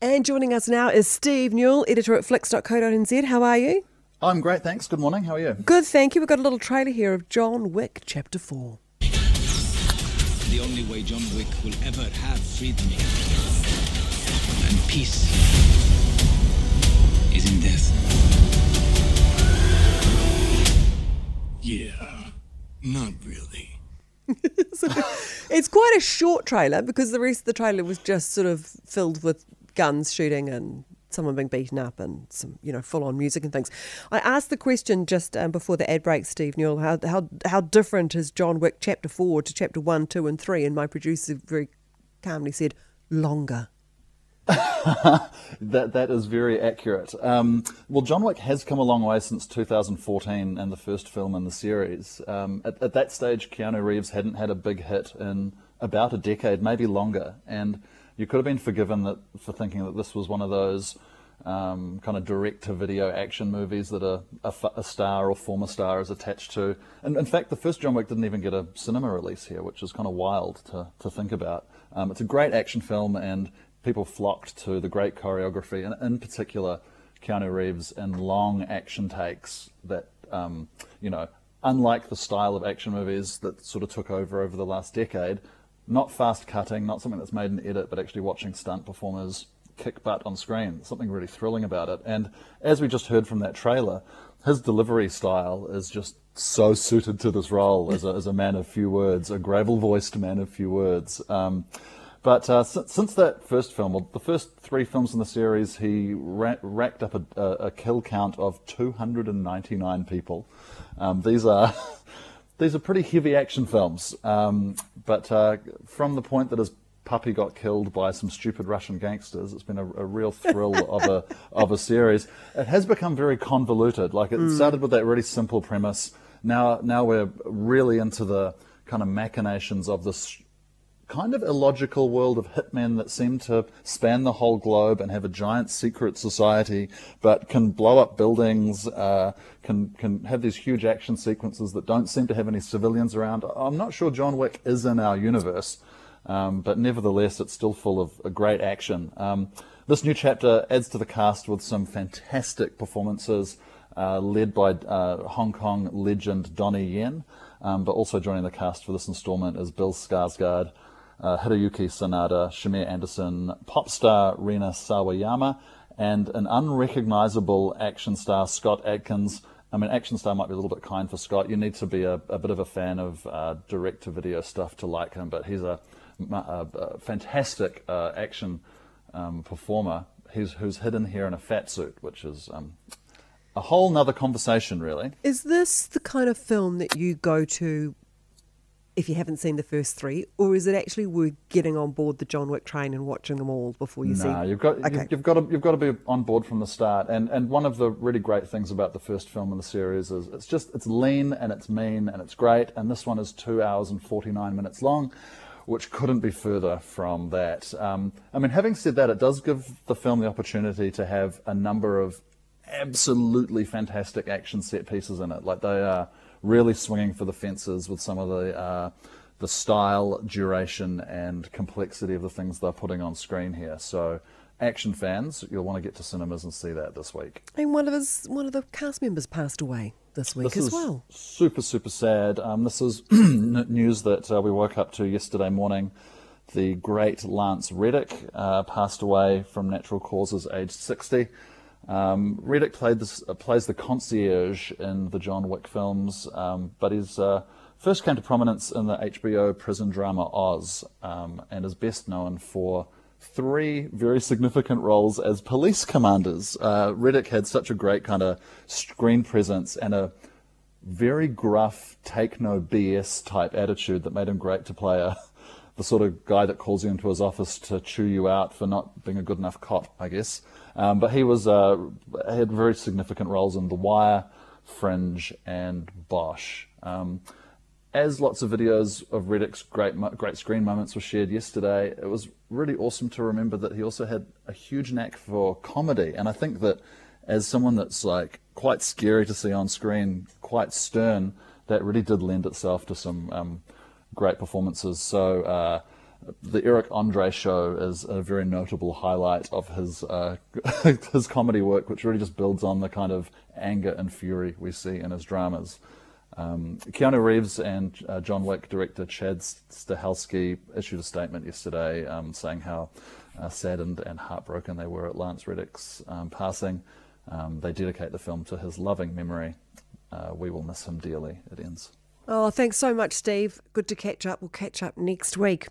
And joining us now is Steve Newall, editor at flicks.co.nz. How are you? I'm great, thanks. Good morning. How are you? Good, thank you. We've got a little trailer here of John Wick, Chapter 4. The only way John Wick will ever have freedom and peace is in death. Yeah, not really. It's quite a short trailer because the rest of the trailer was just sort of filled with guns shooting and someone being beaten up and some, you know, full on music and things. I asked the question just um, before the ad break, Steve Newall, how, how, how different is John Wick Chapter 4 to Chapter 1, 2, and 3? And my producer very calmly said, longer. That that is very accurate. Um, well, John Wick has come a long way since 2014 and the first film in the series. Um, at, at that stage, Keanu Reeves hadn't had a big hit in about a decade, maybe longer, and you could have been forgiven that for thinking that this was one of those um, kind of direct-to-video action movies that a star or former star is attached to. And in fact, the first John Wick didn't even get a cinema release here, which is kind of wild to, to think about. Um, it's a great action film, and people flocked to the great choreography, and in particular, Keanu Reeves and long action takes that, um, you know, unlike the style of action movies that sort of took over over the last decade, not fast cutting, not something that's made in edit, but actually watching stunt performers kick butt on screen. Something really thrilling about it. And as we just heard from that trailer, his delivery style is just so suited to this role as a, as a man of few words, a gravel voiced man of few words. Um, but uh, since, that first film, well, the first three films in the series, he ra- racked up a, a, a kill count of 299 people. Um, these are these are pretty heavy action films. Um, but uh, from the point that his puppy got killed by some stupid Russian gangsters, it's been a, a real thrill of a of a series. It has become very convoluted. Like it started with that really simple premise. Now now we're really into the kind of machinations of this kind of illogical world of hitmen that seem to span the whole globe and have a giant secret society, but can blow up buildings, uh, can can have these huge action sequences that don't seem to have any civilians around. I'm not sure John Wick is in our universe, um, but nevertheless, it's still full of uh, great action. Um, this new chapter adds to the cast with some fantastic performances. Uh, led by uh, Hong Kong legend Donnie Yen, um, but also joining the cast for this installment is Bill Skarsgård, uh, Hiroyuki Sanada, Shamier Anderson, pop star Rina Sawayama, and an unrecognizable action star Scott Adkins. I mean, action star might be a little bit kind for Scott. You need to be a, a bit of a fan of uh, direct to video stuff to like him, but he's a, a, a fantastic uh, action um, performer who's, who's hidden here in a fat suit, which is um, a whole nother conversation, really. Is this the kind of film that you go to if you haven't seen the first three, or is it actually worth getting on board the John Wick train and watching them all before you see? No, you've got Okay. you've, you've got to you've got to be on board from the start. And and one of the really great things about the first film in the series is it's just it's lean and it's mean and it's great. And this one is two hours and forty nine minutes long, which couldn't be further from that. Um, I mean, having said that, it does give the film the opportunity to have a number of absolutely fantastic action set pieces in it. Like they are really swinging for the fences with some of the uh, the style, duration, and complexity of the things they're putting on screen here. So, action fans, you'll want to get to cinemas and see that this week. And one of his one of the cast members passed away this week This as well. super, super sad. Um, this is news that uh, we woke up to yesterday morning. The great Lance Reddick uh, passed away from natural causes, aged 60. Um, Reddick played this, uh, plays the concierge in the John Wick films, um, but he's uh, first came to prominence in the HBO prison drama Oz, um, and is best known for three very significant roles as police commanders. Uh, Reddick had such a great kind of screen presence and a very gruff, take no BS type attitude that made him great to play a, the sort of guy that calls you into his office to chew you out for not being a good enough cop, I guess. Um, but he was uh, had very significant roles in The Wire, Fringe, and Bosch. Um, as lots of videos of Reddick's great great screen moments were shared yesterday, it was really awesome to remember that he also had a huge knack for comedy. And I think that as someone that's like quite scary to see on screen, quite stern, that really did lend itself to some um, great performances. So uh, the Eric Andre show is a very notable highlight of his uh, his comedy work, which really just builds on the kind of anger and fury we see in his dramas. Um, Keanu Reeves and uh, John Wick director Chad Stahelski issued a statement yesterday um, saying how uh, saddened and heartbroken they were at Lance Reddick's um, passing. Um, they dedicate the film to his loving memory. Uh, we will miss him dearly, it ends. Oh, thanks so much, Steve. Good to catch up. We'll catch up next week.